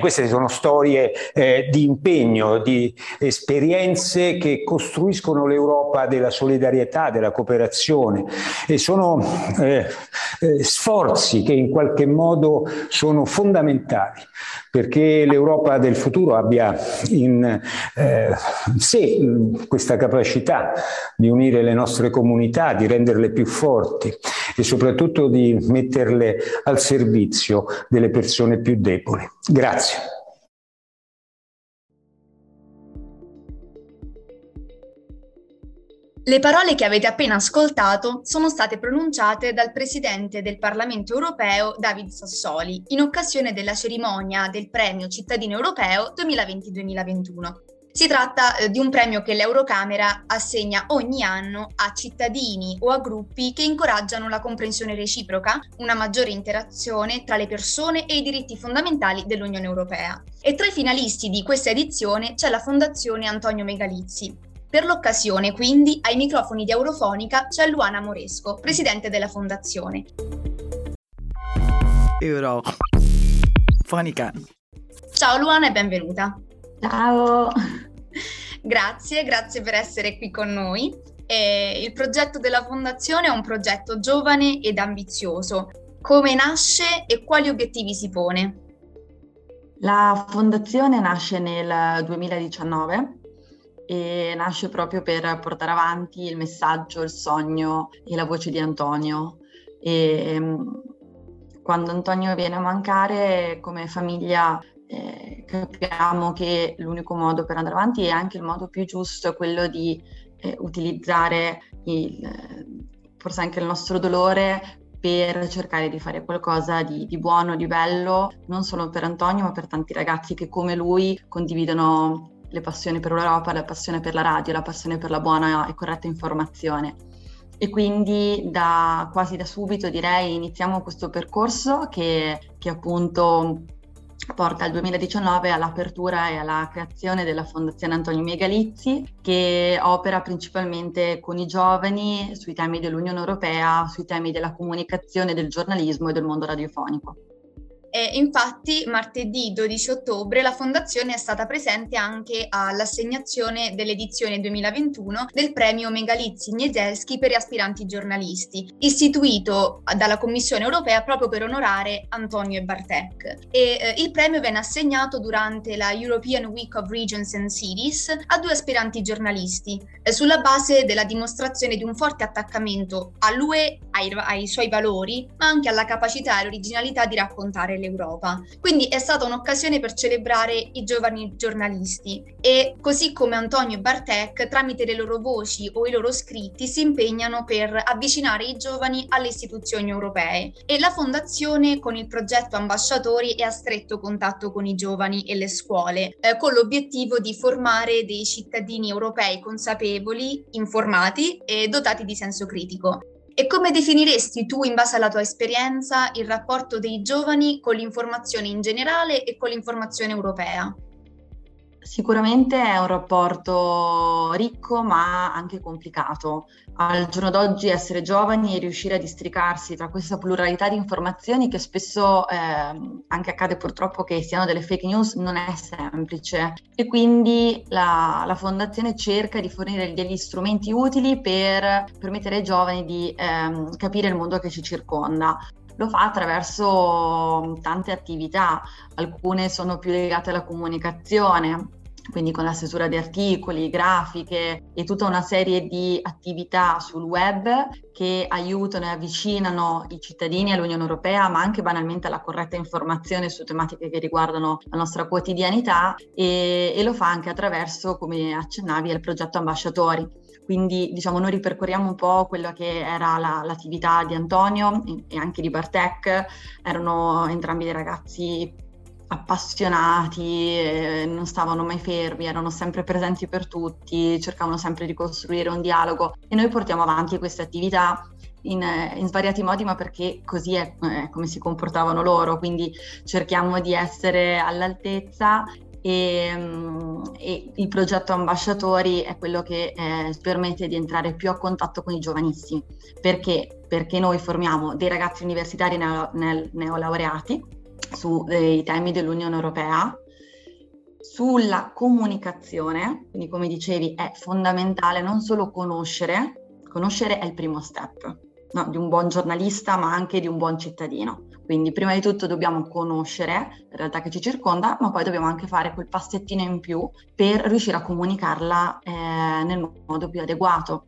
Queste sono storie eh, di impegno, di esperienze che costruiscono l'Europa della solidarietà, della cooperazione. E sono eh, eh, sforzi che in qualche modo sono fondamentali perché l'Europa del futuro abbia in eh, sé questa capacità di unire le nostre comunità, di renderle più forti e soprattutto di metterle al servizio delle persone più deboli. Grazie. Le parole che avete appena ascoltato sono state pronunciate dal Presidente del Parlamento europeo David Sassoli in occasione della cerimonia del Premio Cittadino Europeo 2020-2021. Si tratta eh, di un premio che l'Eurocamera assegna ogni anno a cittadini o a gruppi che incoraggiano la comprensione reciproca, una maggiore interazione tra le persone e i diritti fondamentali dell'Unione Europea. E tra i finalisti di questa edizione c'è la Fondazione Antonio Megalizzi, per l'occasione, quindi, ai microfoni di Eurofonica c'è Luana Moresco, presidente della fondazione. Eurofonica. Ciao Luana e benvenuta. Ciao. Grazie, grazie per essere qui con noi. E il progetto della fondazione è un progetto giovane ed ambizioso. Come nasce e quali obiettivi si pone? La fondazione nasce nel 2019 e nasce proprio per portare avanti il messaggio, il sogno e la voce di Antonio. E ehm, quando Antonio viene a mancare come famiglia eh, capiamo che l'unico modo per andare avanti e anche il modo più giusto è quello di eh, utilizzare il, forse anche il nostro dolore per cercare di fare qualcosa di, di, buono, di bello, non solo per Antonio, ma per tanti ragazzi che come lui condividono le passioni per l'Europa, la passione per la radio, la passione per la buona e corretta informazione. E quindi da, quasi da subito direi iniziamo questo percorso che, che appunto porta al 2019 all'apertura e alla creazione della Fondazione Antonio Megalizzi che opera principalmente con i giovani sui temi dell'Unione Europea, sui temi della comunicazione, del giornalismo e del mondo radiofonico. E infatti martedì 12 ottobre la Fondazione è stata presente anche all'assegnazione dell'edizione 2021 del premio Megalizzi Gnieselski per gli aspiranti giornalisti, istituito dalla Commissione europea proprio per onorare Antonio e Bartek. E eh, il premio venne assegnato durante la European Week of Regions and Cities a due aspiranti giornalisti, eh, sulla base della dimostrazione di un forte attaccamento all'UE, ai, ai suoi valori, ma anche alla capacità e originalità di raccontare l'Europa. Quindi è stata un'occasione per celebrare i giovani giornalisti e così come Antonio e Bartek, tramite le loro voci o i loro scritti, si impegnano per avvicinare i giovani alle istituzioni europee. E la Fondazione con il progetto Ambasciatori è a stretto contatto con i giovani e le scuole, eh, con l'obiettivo di formare dei cittadini europei consapevoli, informati e dotati di senso critico. E come definiresti tu, in base alla tua esperienza, il rapporto dei giovani con l'informazione in generale e con l'informazione europea? Sicuramente è un rapporto ricco ma anche complicato. Al giorno d'oggi essere giovani e riuscire a districarsi tra questa pluralità di informazioni che spesso eh, anche accade purtroppo che siano delle fake news non è semplice. E quindi la, la Fondazione cerca di fornire degli strumenti utili per permettere ai giovani di eh, capire il mondo che ci circonda. Lo fa attraverso tante attività, alcune sono più legate alla comunicazione, quindi con la stesura di articoli, grafiche e tutta una serie di attività sul web che aiutano e avvicinano i cittadini all'Unione Europea, ma anche banalmente alla corretta informazione su tematiche che riguardano la nostra quotidianità e, e lo fa anche attraverso, come accennavi, il progetto Ambasciatori. Quindi diciamo noi ripercorriamo un po' quello che era la, l'attività di Antonio e anche di Bartek, erano entrambi dei ragazzi appassionati, eh, non stavano mai fermi, erano sempre presenti per tutti, cercavano sempre di costruire un dialogo e noi portiamo avanti queste attività in, in, svariati modi, ma perché così è eh, come si comportavano loro, quindi cerchiamo di essere all'altezza e, mm, e, il progetto Ambasciatori è quello che eh, permette di entrare più a contatto con i giovanissimi. Perché? Perché noi formiamo dei ragazzi universitari neo, neolaureati sui eh, temi dell'Unione Europea. Sulla comunicazione, quindi come dicevi è fondamentale non solo conoscere, conoscere è il primo step no, di un buon giornalista ma anche di un buon cittadino. Quindi prima di tutto dobbiamo conoscere la realtà che ci circonda, ma poi dobbiamo anche fare quel passettino in più per riuscire a comunicarla eh, nel modo più adeguato,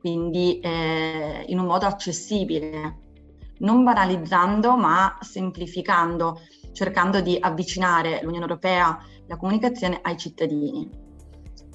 quindi eh, in un modo accessibile, non banalizzando ma semplificando, cercando di avvicinare l'Unione Europea, la comunicazione ai cittadini.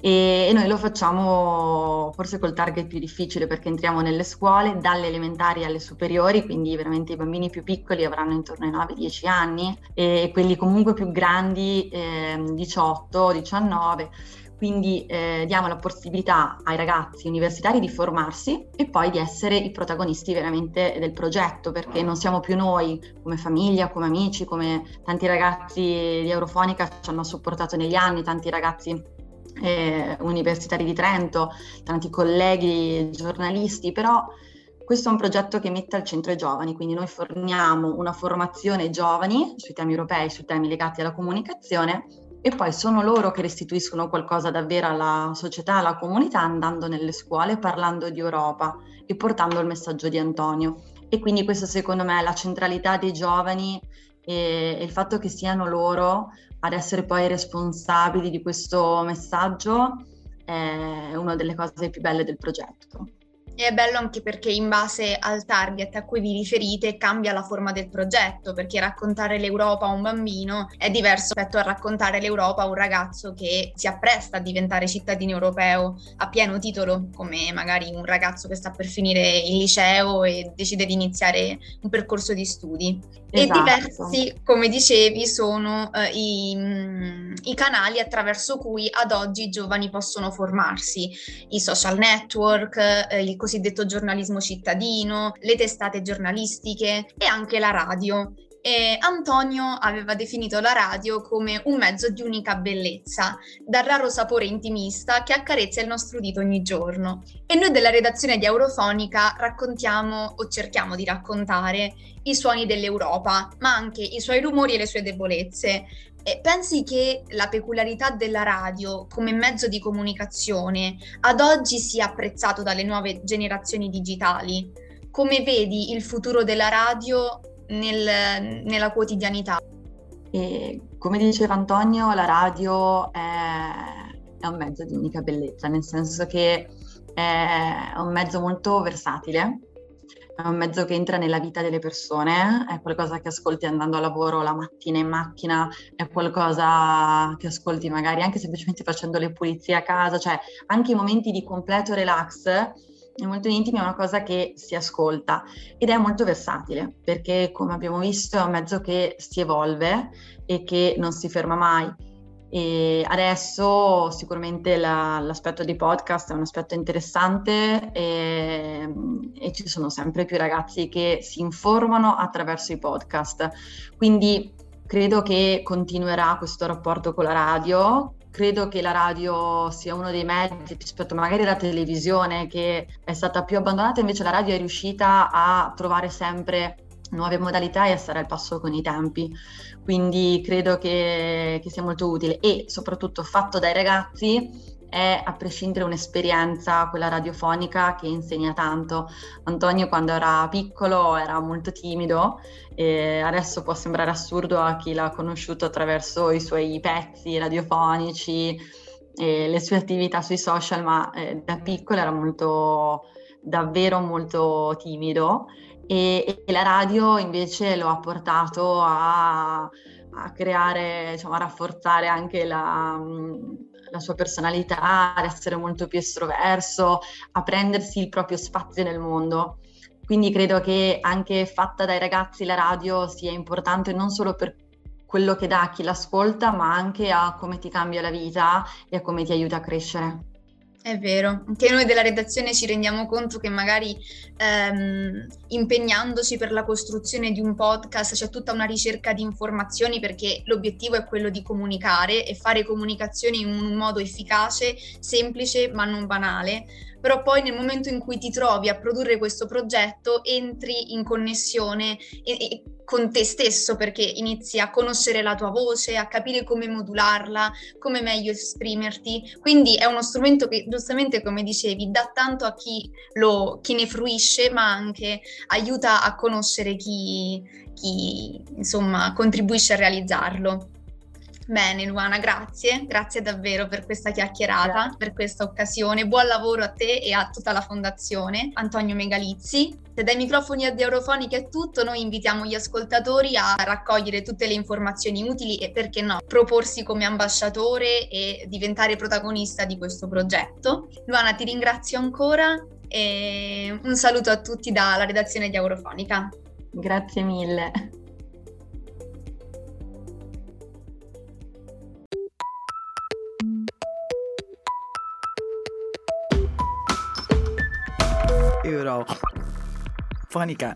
E, noi lo facciamo forse col target più difficile perché entriamo nelle scuole dalle elementari alle superiori, quindi veramente i bambini più piccoli avranno intorno ai 9-10 anni e quelli comunque più grandi eh, 18-19 quindi eh, diamo la possibilità ai ragazzi universitari di formarsi e poi di essere i protagonisti veramente del progetto, perché non siamo più noi come famiglia, come amici, come tanti ragazzi di Eurofonica ci hanno supportato negli anni, tanti ragazzi eh, universitari di Trento, tanti colleghi giornalisti, però questo è un progetto che mette al centro i giovani, quindi noi forniamo una formazione ai giovani sui temi europei, sui temi legati alla comunicazione e poi sono loro che restituiscono qualcosa davvero alla società, alla comunità, andando nelle scuole, parlando di Europa e portando il messaggio di Antonio. E quindi questa secondo me è la centralità dei giovani e, il fatto che siano loro ad essere poi responsabili di questo messaggio è una delle cose più belle del progetto. E è bello anche perché in base al target a cui vi riferite cambia la forma del progetto, perché raccontare l'Europa a un bambino è diverso rispetto a raccontare l'Europa a un ragazzo che si appresta a diventare cittadino europeo a pieno titolo, come magari un ragazzo che sta per finire il liceo e decide di iniziare un percorso di studi. Esatto. E diversi, come dicevi, sono uh, i, mm, i canali attraverso cui ad oggi i giovani possono formarsi, i social network, uh, il cosiddetto giornalismo cittadino, le testate giornalistiche e anche la radio. E Antonio aveva definito la radio come un mezzo di unica bellezza, dal raro sapore intimista che accarezza il nostro udito ogni giorno. E noi della redazione di Eurofonica raccontiamo o cerchiamo di raccontare i suoni dell'Europa, ma anche i suoi rumori e le sue debolezze, e pensi che la peculiarità della radio come mezzo di comunicazione ad oggi sia apprezzato dalle nuove generazioni digitali? Come vedi il futuro della radio nel, nella quotidianità? E come diceva Antonio, la radio è, è un mezzo di unica bellezza, nel senso che è un mezzo molto versatile, è un mezzo che entra nella vita delle persone, è qualcosa che ascolti andando a lavoro la mattina in macchina, è qualcosa che ascolti magari anche semplicemente facendo le pulizie a casa, cioè anche i momenti di completo relax è molto intimi, è una cosa che si ascolta ed è molto versatile perché come abbiamo visto è un mezzo che si evolve e che non si ferma mai e adesso sicuramente la, l'aspetto dei podcast è un aspetto interessante e, e, ci sono sempre più ragazzi che si informano attraverso i podcast. Quindi credo che continuerà questo rapporto con la radio. Credo che la radio sia uno dei mezzi rispetto magari alla televisione che è stata più abbandonata, invece la radio è riuscita a trovare sempre nuove modalità e a stare al passo con i tempi. Quindi credo che, che sia molto utile e soprattutto fatto dai ragazzi è a prescindere un'esperienza, quella radiofonica, che insegna tanto. Antonio quando era piccolo era molto timido e adesso può sembrare assurdo a chi l'ha conosciuto attraverso i suoi pezzi radiofonici e le sue attività sui social, ma eh, da piccolo era molto, davvero molto timido e, e la radio invece lo ha portato a, a creare, diciamo, a rafforzare anche la, la sua personalità, ad essere molto più estroverso, a prendersi il proprio spazio nel mondo. Quindi credo che anche fatta dai ragazzi la radio sia importante non solo per quello che dà a chi l'ascolta, ma anche a come ti cambia la vita e a come ti aiuta a crescere. È vero, anche noi della redazione ci rendiamo conto che magari ehm, impegnandoci per la costruzione di un podcast c'è tutta una ricerca di informazioni perché l'obiettivo è quello di comunicare e fare comunicazione in un modo efficace, semplice ma non banale però poi nel momento in cui ti trovi a produrre questo progetto entri in connessione e, e con te stesso perché inizi a conoscere la tua voce, a capire come modularla, come meglio esprimerti. Quindi è uno strumento che giustamente, come dicevi, dà tanto a chi, lo, chi ne fruisce, ma anche aiuta a conoscere chi, chi insomma contribuisce a realizzarlo. Bene Luana, grazie, grazie davvero per questa chiacchierata, grazie. per questa occasione. Buon lavoro a te e a tutta la fondazione. Antonio Megalizzi. Se dai microfoni di Eurofonica è tutto, noi invitiamo gli ascoltatori a raccogliere tutte le informazioni utili e perché no, proporsi come ambasciatore e diventare protagonista di questo progetto. Luana, ti ringrazio ancora e un saluto a tutti dalla redazione di Eurofonica. Grazie mille. เราฟานิกะ